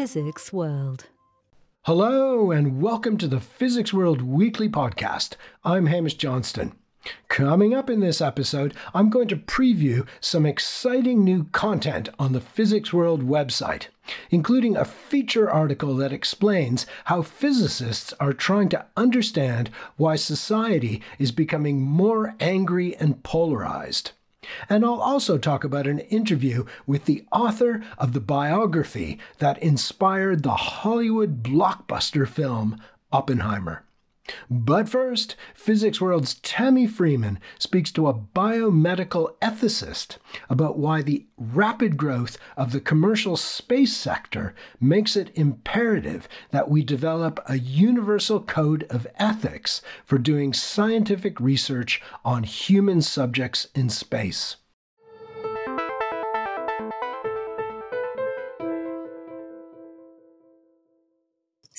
Physics World. Hello, and welcome to the Physics World Weekly Podcast. I'm Hamish Johnston. Coming up in this episode, I'm going to preview some exciting new content on the Physics World website, including a feature article that explains how physicists are trying to understand why society is becoming more angry and polarized. And I'll also talk about an interview with the author of the biography that inspired the Hollywood blockbuster film Oppenheimer. But first, Physics World's Tami Freeman speaks to a biomedical ethicist about why the rapid growth of the commercial space sector makes it imperative that we develop a universal code of ethics for doing scientific research on human subjects in space.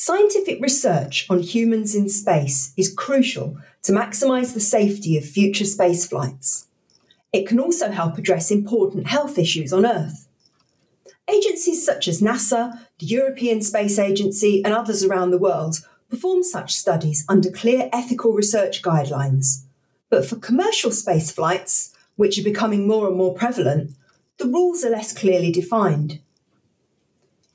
Scientific research on humans in space is crucial to maximise the safety of future space flights. It can also help address important health issues on Earth. Agencies such as NASA, the European Space Agency, and others around the world perform such studies under clear ethical research guidelines. But for commercial space flights, which are becoming more and more prevalent, the rules are less clearly defined.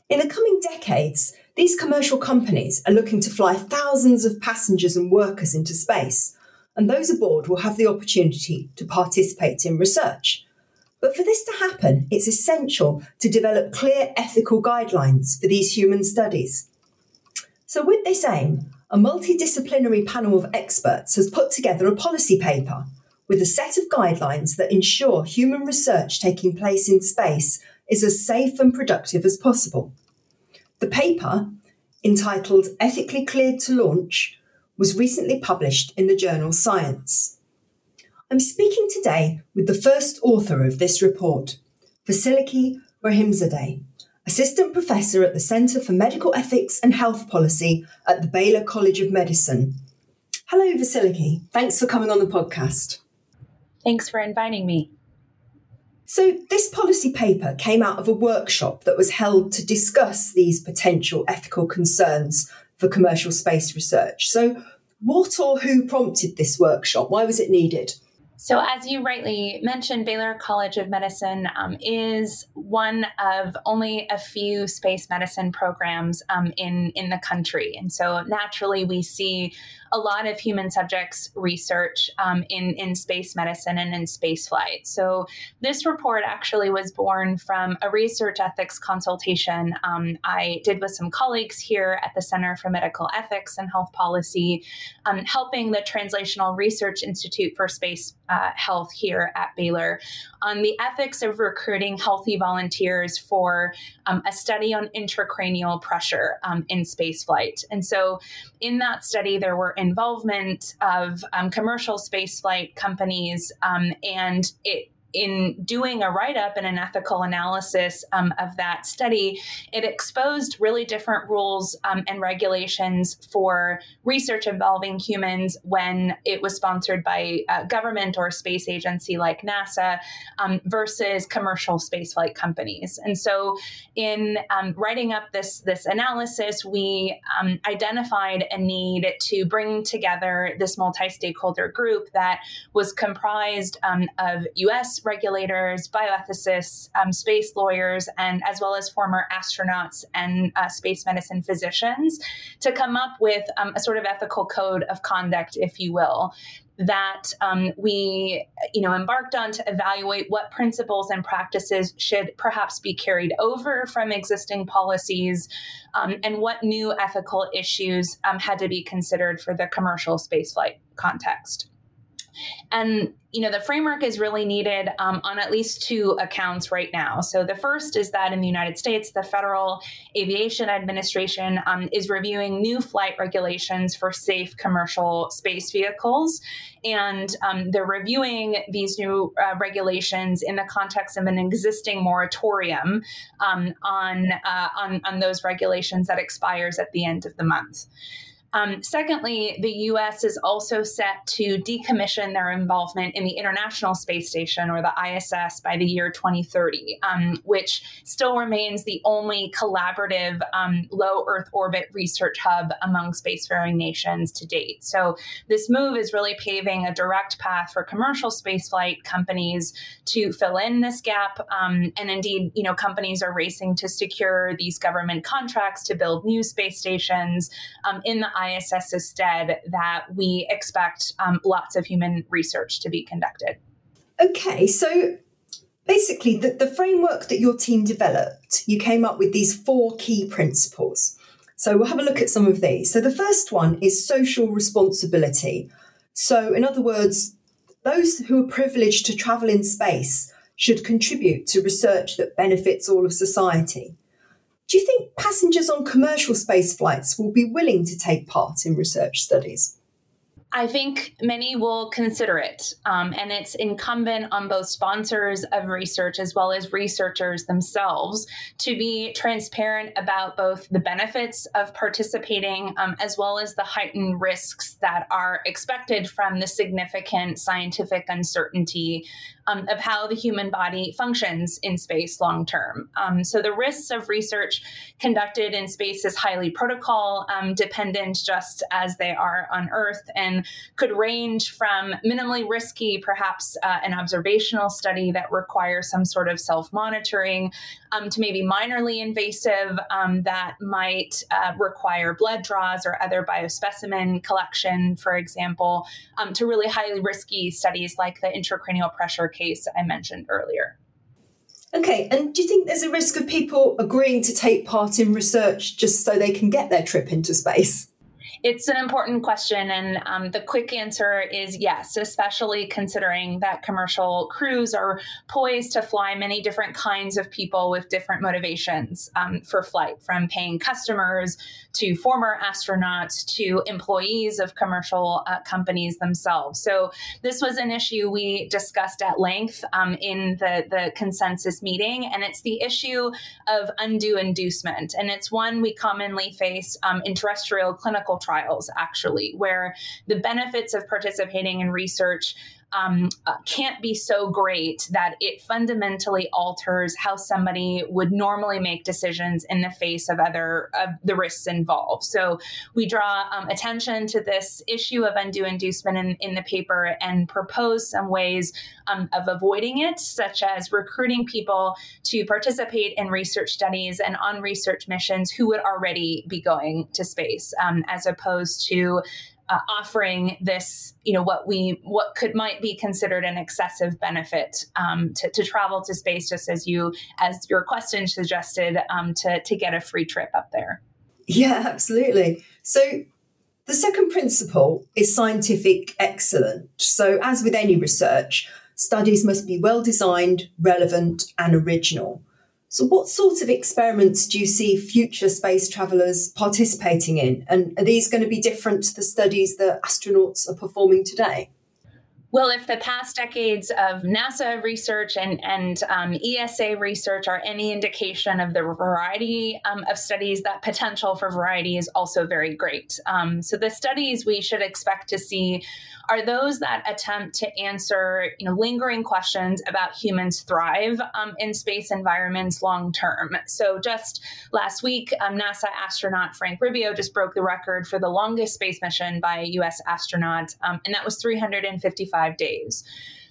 In the coming decades, these commercial companies are looking to fly thousands of passengers and workers into space, and those aboard will have the opportunity to participate in research. But for this to happen, it's essential to develop clear ethical guidelines for these human studies. So, with this aim, a multidisciplinary panel of experts has put together a policy paper with a set of guidelines that ensure human research taking place in space is as safe and productive as possible. The paper, entitled Ethically Cleared to Launch, was recently published in the journal Science. I'm speaking today with the first author of this report, Vasiliki Rahimzadeh, Assistant Professor at the Centre for Medical Ethics and Health Policy at the Baylor College of Medicine. Hello, Vasiliki. Thanks for coming on the podcast. Thanks for inviting me. So, this policy paper came out of a workshop that was held to discuss these potential ethical concerns for commercial space research. So, what or who prompted this workshop? Why was it needed? So, as you rightly mentioned, Baylor College of Medicine um, is one of only a few space medicine programs um, in in the country, and so naturally we see a lot of human subjects research um, in in space medicine and in space flight. So, this report actually was born from a research ethics consultation um, I did with some colleagues here at the Center for Medical Ethics and Health Policy, um, helping the Translational Research Institute for Space uh, health here at Baylor on the ethics of recruiting healthy volunteers for um, a study on intracranial pressure um, in spaceflight. And so, in that study, there were involvement of um, commercial spaceflight companies, um, and it in doing a write up and an ethical analysis um, of that study, it exposed really different rules um, and regulations for research involving humans when it was sponsored by a government or a space agency like NASA um, versus commercial spaceflight companies. And so, in um, writing up this, this analysis, we um, identified a need to bring together this multi stakeholder group that was comprised um, of US regulators, bioethicists, um, space lawyers, and as well as former astronauts and uh, space medicine physicians to come up with um, a sort of ethical code of conduct, if you will that um, we you know embarked on to evaluate what principles and practices should perhaps be carried over from existing policies um, and what new ethical issues um, had to be considered for the commercial spaceflight context and you know the framework is really needed um, on at least two accounts right now. So the first is that in the United States, the Federal Aviation Administration um, is reviewing new flight regulations for safe commercial space vehicles, and um, they're reviewing these new uh, regulations in the context of an existing moratorium um, on, uh, on on those regulations that expires at the end of the month. Um, secondly, the US is also set to decommission their involvement in the International Space Station, or the ISS, by the year 2030, um, which still remains the only collaborative um, low Earth orbit research hub among spacefaring nations to date. So, this move is really paving a direct path for commercial spaceflight companies to fill in this gap. Um, and indeed, you know, companies are racing to secure these government contracts to build new space stations um, in the ISS instead that we expect um, lots of human research to be conducted. Okay, so basically, the, the framework that your team developed, you came up with these four key principles. So we'll have a look at some of these. So the first one is social responsibility. So, in other words, those who are privileged to travel in space should contribute to research that benefits all of society. Do you think passengers on commercial space flights will be willing to take part in research studies? I think many will consider it. Um, and it's incumbent on both sponsors of research as well as researchers themselves to be transparent about both the benefits of participating um, as well as the heightened risks that are expected from the significant scientific uncertainty um, of how the human body functions in space long term. Um, so the risks of research conducted in space is highly protocol um, dependent, just as they are on Earth, and could range from minimally risky, perhaps uh, an observational study that requires some sort of self monitoring, um, to maybe minorly invasive um, that might uh, require blood draws or other biospecimen collection, for example, um, to really highly risky studies like the intracranial pressure case I mentioned earlier. Okay, and do you think there's a risk of people agreeing to take part in research just so they can get their trip into space? It's an important question, and um, the quick answer is yes, especially considering that commercial crews are poised to fly many different kinds of people with different motivations um, for flight, from paying customers to former astronauts to employees of commercial uh, companies themselves. So, this was an issue we discussed at length um, in the, the consensus meeting, and it's the issue of undue inducement. And it's one we commonly face um, in terrestrial clinical trials, actually, where the benefits of participating in research um, uh, can't be so great that it fundamentally alters how somebody would normally make decisions in the face of other of the risks involved. So we draw um, attention to this issue of undue inducement in, in the paper and propose some ways um, of avoiding it, such as recruiting people to participate in research studies and on research missions who would already be going to space, um, as opposed to uh, offering this, you know, what we what could might be considered an excessive benefit um, to, to, travel to space, just as you as your question suggested, um, to to get a free trip up there. Yeah, absolutely. So the second principle is scientific excellence. So as with any research, studies must be well designed, relevant, and original. So, what sorts of experiments do you see future space travellers participating in? And are these going to be different to the studies that astronauts are performing today? Well, if the past decades of NASA research and, and um, ESA research are any indication of the variety um, of studies, that potential for variety is also very great. Um, so, the studies we should expect to see are those that attempt to answer you know, lingering questions about humans thrive um, in space environments long term. So, just last week, um, NASA astronaut Frank Rubio just broke the record for the longest space mission by a U.S. astronaut, um, and that was 355 days.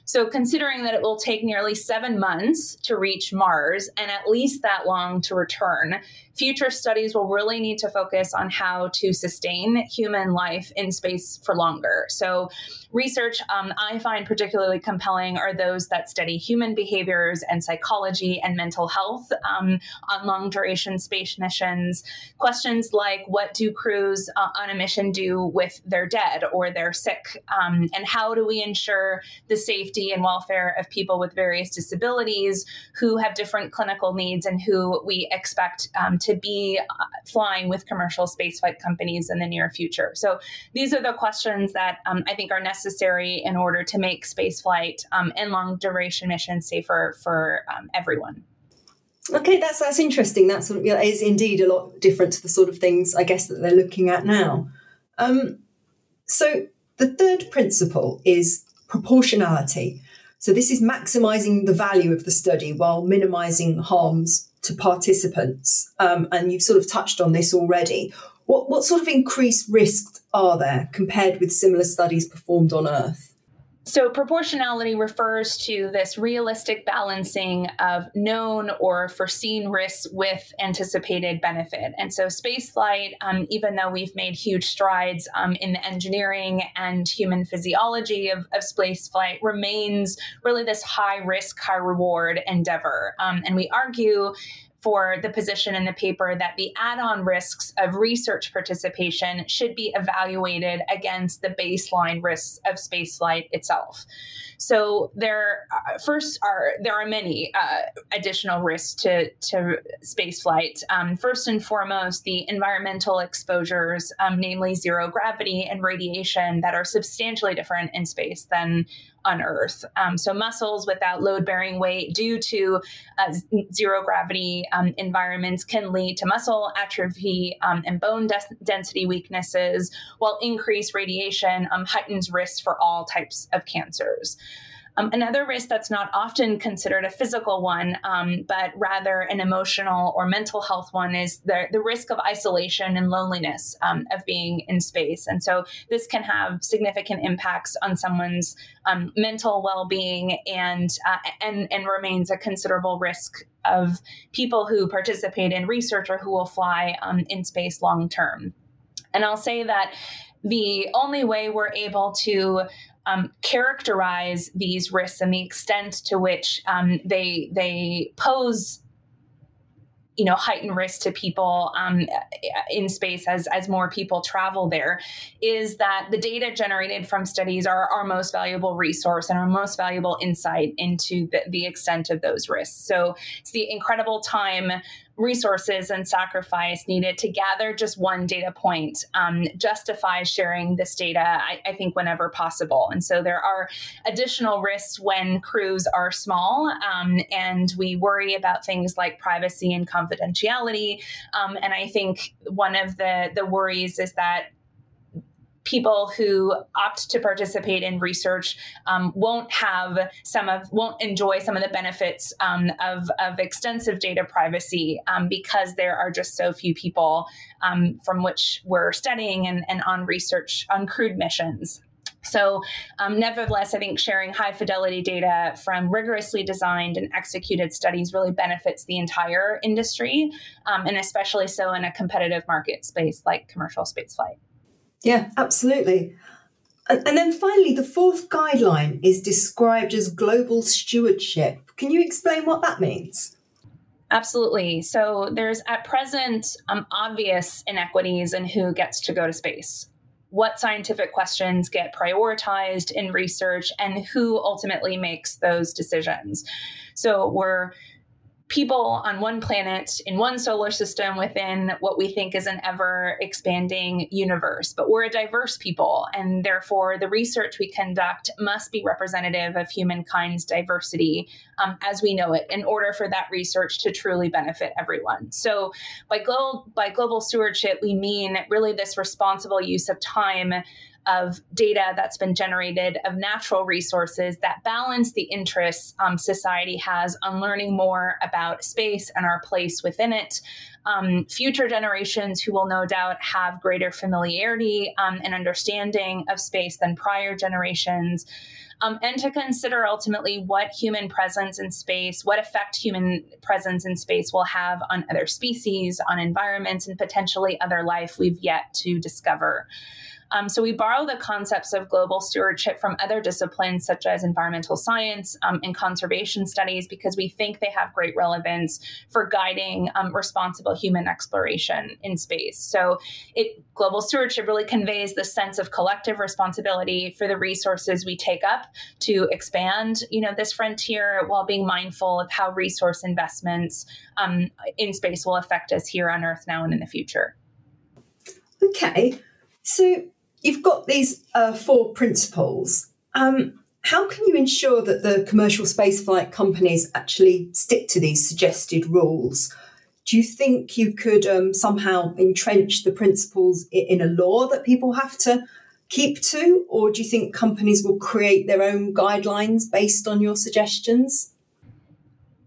So, considering that it will take nearly seven months to reach Mars and at least that long to return, future studies will really need to focus on how to sustain human life in space for longer. So, research um, I find particularly compelling are those that study human behaviors and psychology and mental health um, on long duration space missions. Questions like what do crews uh, on a mission do with their dead or their sick? Um, and how do we ensure the safety and welfare of people with various disabilities who have different clinical needs and who we expect um, to be uh, flying with commercial spaceflight companies in the near future. So these are the questions that um, I think are necessary in order to make spaceflight um, and long duration missions safer for um, everyone. Okay, that's that's interesting. That's is indeed a lot different to the sort of things I guess that they're looking at now. Um, so the third principle is proportionality. So this is maximizing the value of the study while minimizing harms to participants. Um, and you've sort of touched on this already. What, what sort of increased risks are there compared with similar studies performed on Earth? So, proportionality refers to this realistic balancing of known or foreseen risks with anticipated benefit. And so, spaceflight, um, even though we've made huge strides um, in the engineering and human physiology of, of spaceflight, remains really this high risk, high reward endeavor. Um, and we argue for the position in the paper that the add on risks of research participation should be evaluated against the baseline risks of spaceflight itself. So there, uh, first are there are many uh, additional risks to to spaceflight. Um, first and foremost, the environmental exposures, um, namely zero gravity and radiation, that are substantially different in space than on Earth. Um, so muscles without load bearing weight due to uh, zero gravity um, environments can lead to muscle atrophy um, and bone de- density weaknesses, while increased radiation um, heightens risks for all types of cancers. Um, another risk that's not often considered a physical one, um, but rather an emotional or mental health one, is the, the risk of isolation and loneliness um, of being in space. And so this can have significant impacts on someone's um, mental well being and, uh, and, and remains a considerable risk of people who participate in research or who will fly um, in space long term. And I'll say that the only way we're able to um, characterize these risks and the extent to which um, they they pose you know heightened risk to people um, in space as as more people travel there is that the data generated from studies are our most valuable resource and our most valuable insight into the, the extent of those risks. So it's the incredible time resources and sacrifice needed to gather just one data point um, justifies sharing this data, I, I, think, whenever possible. And so there are additional risks when crews are small, um, and we worry about things like privacy and confidentiality. Um, and I think one of the, the worries is that people who opt to participate in research um, won't have some of won't enjoy some of the benefits um, of, of extensive data privacy um, because there are just so few people um, from which we're studying and, and on research on crewed missions. So, um, nevertheless, I think sharing high fidelity data from rigorously designed and executed studies really benefits the entire industry, um, and especially so in a competitive market space like commercial spaceflight. Yeah, absolutely. And, then finally, the fourth guideline is described as global stewardship. Can you explain what that means? Absolutely. So there's at present um, obvious inequities in who gets to go to space. What scientific questions get prioritized in research and who ultimately makes those decisions. So we're people on one planet in one solar system within what we think is an ever expanding universe. But we're a diverse people, and therefore the research we conduct must be representative of humankind's diversity um, as we know it in order for that research to truly benefit everyone. So by global, by global stewardship, we mean really this responsible use of time of data that's been generated of natural resources that balance the interests um, society has on learning more about space and our place within it. Um, future generations who will no doubt have greater familiarity um, and understanding of space than prior generations. Um, and to consider ultimately what human presence in space, what effect human presence in space will have on other species, on environments, and potentially other life we've yet to discover. Um, so we borrow the concepts of global stewardship from other disciplines such as environmental science um, and conservation studies because we think they have great relevance for guiding um, responsible human exploration in space. So it global stewardship really conveys the sense of collective responsibility for the resources we take up to expand, you know, this frontier while being mindful of how resource investments um, in space will affect us here on Earth now and in the future. Okay. So you've got these uh, four principles. Um, how can you ensure that the commercial spaceflight companies actually stick to these suggested rules? do you think you could um, somehow entrench the principles in a law that people have to keep to, or do you think companies will create their own guidelines based on your suggestions?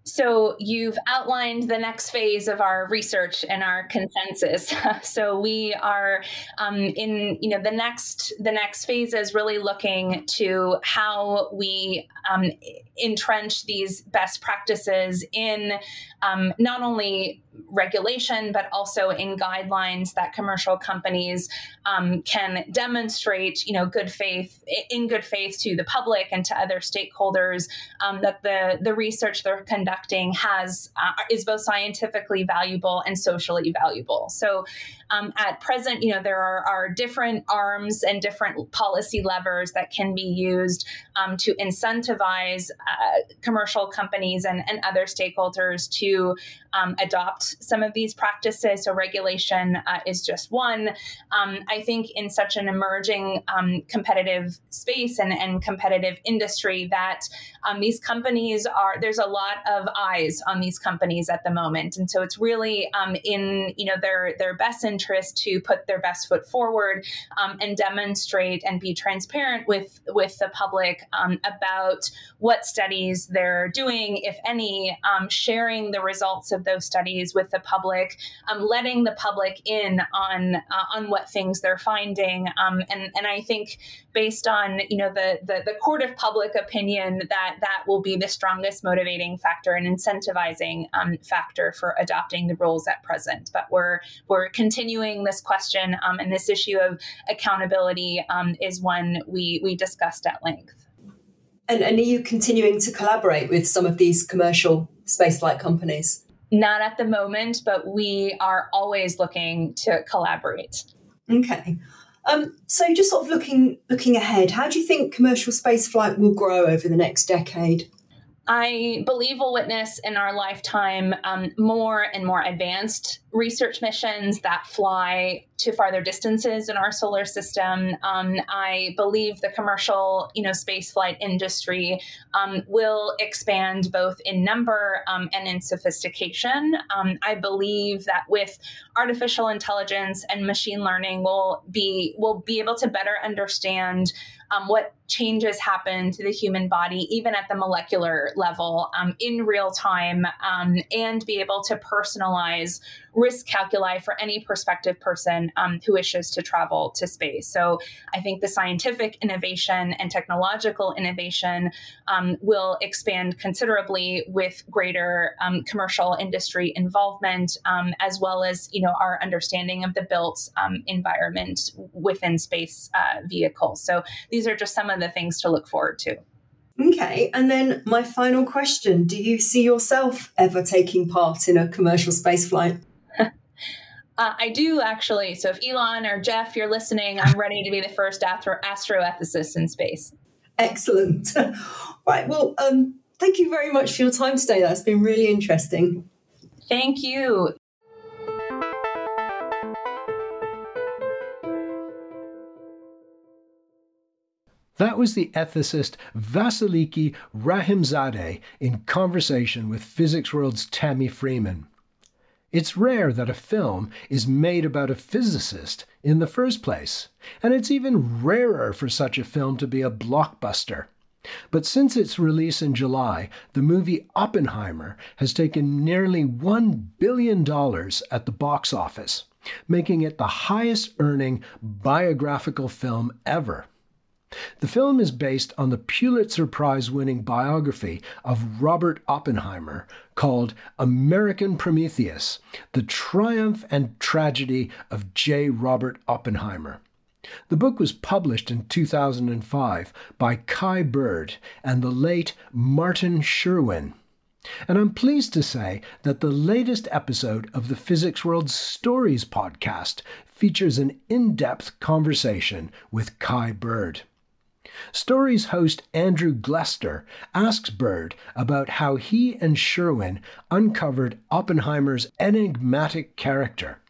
So you've outlined the next phase of our research and our consensus. so we are um, in, you know, the next the next phase is really looking to how we um, entrench these best practices in um, not only regulation, but also in guidelines that commercial companies um, can demonstrate, you know, good faith in good faith to the public and to other stakeholders um, that the the research they're conducting has uh, is both scientifically valuable and socially valuable. So, um, at present, you know, there are, are, different arms and different policy levers that can be used um, to incentivize uh, commercial companies and, and other stakeholders to um, adopt some of these practices. So, regulation uh, is just one. Um, I think in such an emerging um, competitive space and, and competitive industry that these companies are, there's a lot of eyes on these companies at the moment. And so it's really in, you know, their, their best interest to put their best foot forward um, and demonstrate and be transparent with, with the public about what studies they're doing, if any, sharing the results of of those studies with the public, um, letting the public in on uh, on what things they're finding, um, and and I think based on you know the, the the court of public opinion that that will be the strongest motivating factor and incentivizing um, factor for adopting the rules at present. But we're we're continuing this question, um, and this issue of accountability um, is one we we discussed at length. And, and, are you continuing to collaborate with some of these commercial spaceflight companies? Not at the moment, but we are always looking to collaborate. Okay. Um, so just sort of looking looking ahead, how do you think commercial spaceflight will grow over the next decade? I believe we'll witness in our lifetime um, more and more advanced research missions that fly to farther distances in our solar system. Um, I believe the commercial, you know, spaceflight industry um, will expand both in number um, and in sophistication. Um, I believe that with artificial intelligence and machine learning, we'll be will be able to better understand um, what changes happen to the human body, even at the molecular level, um, in real time, and be able to personalize risk calculi for any prospective person um, who wishes to travel to space. So I think the scientific innovation and technological innovation um, will expand considerably with greater um, commercial industry involvement, um, as well as you know our understanding of the built um, environment within space uh, vehicles. So these are just some of the things to look forward to. Okay, and then my final question Do you see yourself ever taking part in a commercial spaceflight? Uh, I do actually. So if Elon or Jeff, you're listening, I'm ready to be the first astro- astroethicist in space. Excellent. right. Well, um, thank you very much for your time today. That's been really interesting. Thank you. That was the ethicist Vasiliki Rahimzadeh in conversation with Physics World's Tami Freeman. It's rare that a film is made about a physicist in the first place, and it's even rarer for such a film to be a blockbuster. But since its release in July, the movie Oppenheimer has taken nearly $1 billion at the box office, making it the highest earning biographical film ever. The film is based on the Pulitzer Prize winning biography of Robert Oppenheimer called American Prometheus The Triumph and Tragedy of J. Robert Oppenheimer. The book was published in 2005 by Kai Bird and the late Martin Sherwin. And I'm pleased to say that the latest episode of the Physics World Stories podcast features an in depth conversation with Kai Bird. Stories host Andrew Glester asks Bird about how he and Sherwin uncovered Oppenheimer's enigmatic character.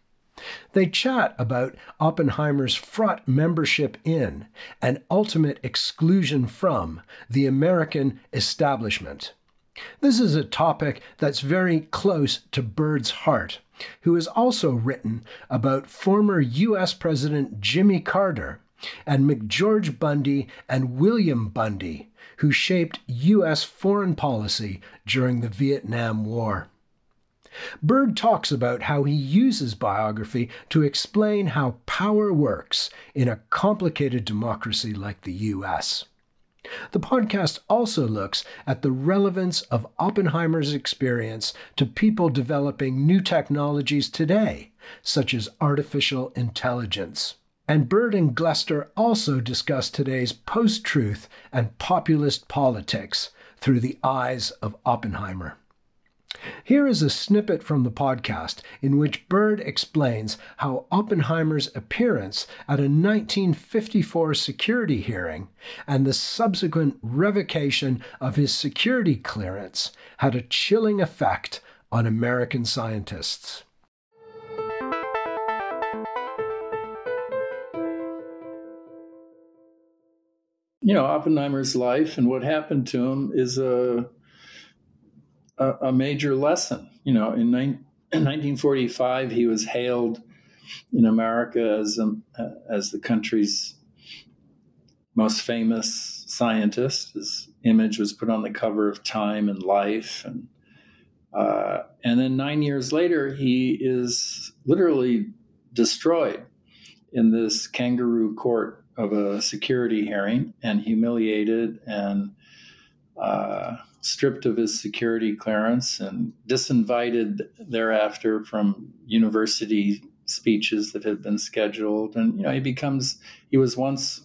They chat about Oppenheimer's fraught membership in and ultimate exclusion from the American establishment. This is a topic that's very close to Bird's heart, who has also written about former U.S. President Jimmy Carter and McGeorge Bundy and William Bundy, who shaped U.S. foreign policy during the Vietnam War. Bird talks about how he uses biography to explain how power works in a complicated democracy like the US. The podcast also looks at the relevance of Oppenheimer's experience to people developing new technologies today, such as artificial intelligence. And Bird and Glester also discuss today's post truth and populist politics through the eyes of Oppenheimer. Here is a snippet from the podcast in which Bird explains how Oppenheimer's appearance at a 1954 security hearing and the subsequent revocation of his security clearance had a chilling effect on American scientists. You know, Oppenheimer's life and what happened to him is a a, a major lesson. You know, in, in 1945, he was hailed in America as a, as the country's most famous scientist. His image was put on the cover of Time and Life, and uh, and then nine years later, he is literally destroyed in this kangaroo court of a security hearing and humiliated and uh, stripped of his security clearance and disinvited thereafter from university speeches that had been scheduled. And, you know, he becomes, he was once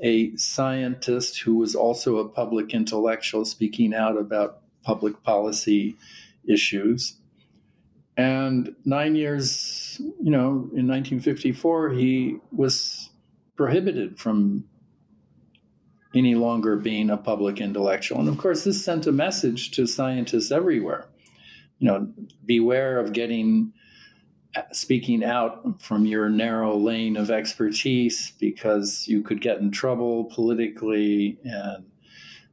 a scientist who was also a public intellectual speaking out about public policy issues. And nine years, you know, in 1954, he was prohibited from any longer being a public intellectual. And of course, this sent a message to scientists everywhere. You know, beware of getting speaking out from your narrow lane of expertise because you could get in trouble politically and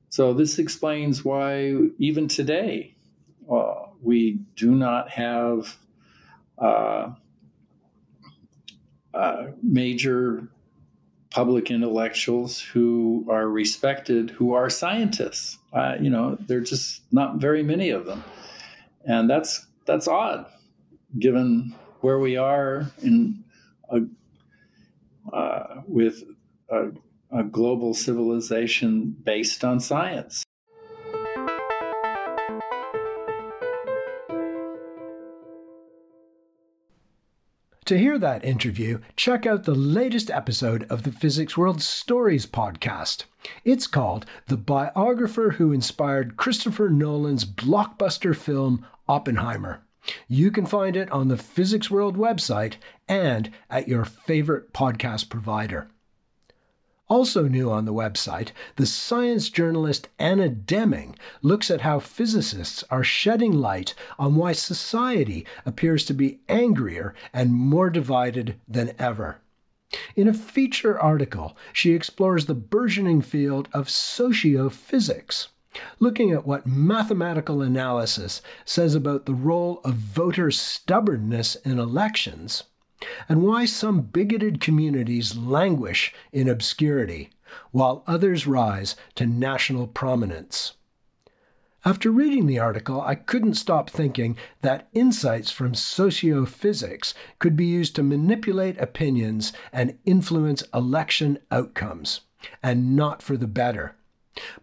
so this explains why even today uh, we do not have uh, uh, major public intellectuals who are respected, who are scientists. Uh, you know, there are just not very many of them, and that's that's odd, given where we are in a, uh, with a, a global civilization based on science. To hear that interview, check out the latest episode of the Physics World Stories podcast. It's called The Biographer Who Inspired Christopher Nolan's blockbuster film Oppenheimer. You can find it on the Physics World website and at your favorite podcast provider. Also new on the website, the science journalist Anna Demming looks at how physicists are shedding light on why society appears to be angrier and more divided than ever. In a feature article, she explores the burgeoning field of sociophysics, looking at what mathematical analysis says about the role of voter stubbornness in elections and why some bigoted communities languish in obscurity, while others rise to national prominence. After reading the article, I couldn't stop thinking that insights from sociophysics could be used to manipulate opinions and influence election outcomes, and not for the better.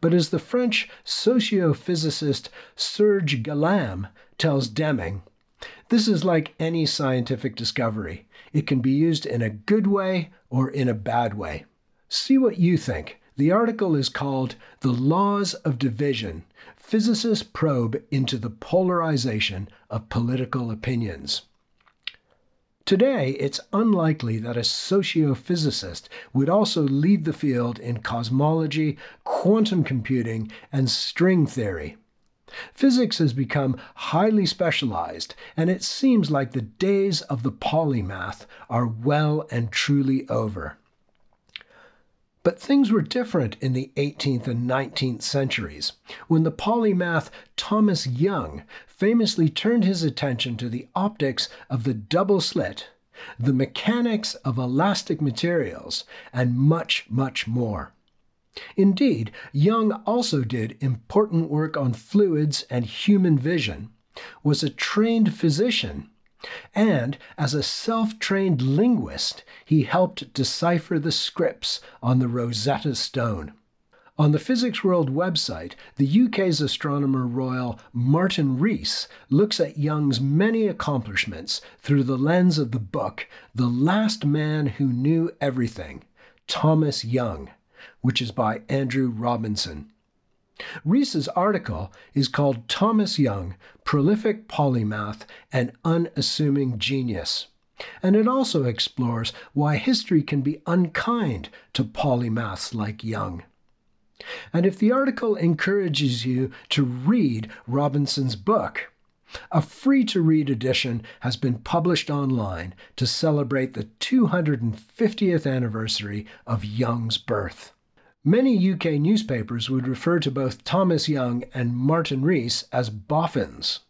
But as the French sociophysicist Serge Galam tells Demming, this is like any scientific discovery. It can be used in a good way or in a bad way. See what you think. The article is called The Laws of Division Physicists Probe into the Polarization of Political Opinions. Today, it's unlikely that a sociophysicist would also lead the field in cosmology, quantum computing, and string theory. Physics has become highly specialized, and it seems like the days of the polymath are well and truly over. But things were different in the 18th and 19th centuries, when the polymath Thomas Young famously turned his attention to the optics of the double slit, the mechanics of elastic materials, and much, much more. Indeed, Young also did important work on fluids and human vision, was a trained physician, and as a self trained linguist, he helped decipher the scripts on the Rosetta Stone. On the Physics World website, the UK's astronomer royal Martin Rees looks at Young's many accomplishments through the lens of the book The Last Man Who Knew Everything, Thomas Young, which is by Andrew Robinson. Rees's article is called Thomas Young, Prolific Polymath and Unassuming Genius. And it also explores why history can be unkind to polymaths like Young. And if the article encourages you to read Robinson's book, a free to read edition has been published online to celebrate the 250th anniversary of Young's birth. Many UK newspapers would refer to both Thomas Young and Martin Rees as boffins,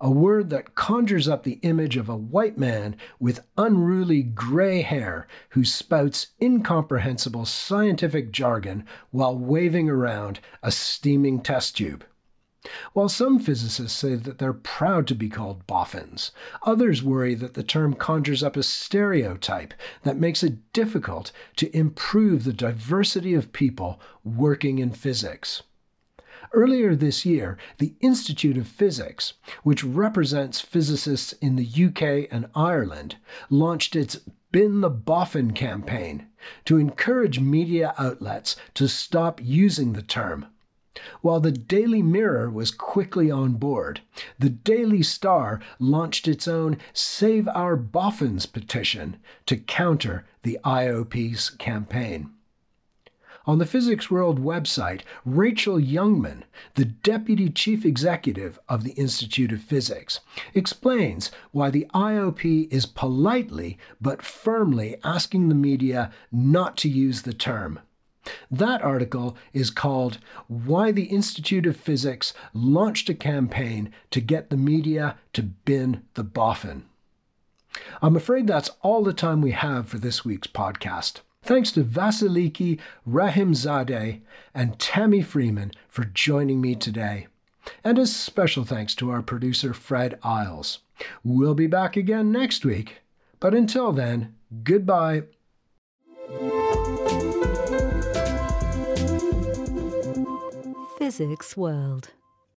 a word that conjures up the image of a white man with unruly grey hair who spouts incomprehensible scientific jargon while waving around a steaming test tube. While some physicists say that they're proud to be called boffins, others worry that the term conjures up a stereotype that makes it difficult to improve the diversity of people working in physics. Earlier this year, the Institute of Physics, which represents physicists in the UK and Ireland, launched its Bin the Boffin campaign to encourage media outlets to stop using the term while the Daily Mirror was quickly on board, the Daily Star launched its own Save Our Boffins petition to counter the IOP's campaign. On the Physics World website, Rachel Youngman, the Deputy Chief Executive of the Institute of Physics, explains why the IOP is politely but firmly asking the media not to use the term. That article is called Why the Institute of Physics Launched a Campaign to Get the Media to Bin the Boffin. I'm afraid that's all the time we have for this week's podcast. Thanks to Vasiliki Rahimzadeh and Tami Freeman for joining me today. And a special thanks to our producer, Fred Isles. We'll be back again next week. But until then, goodbye. Physics World.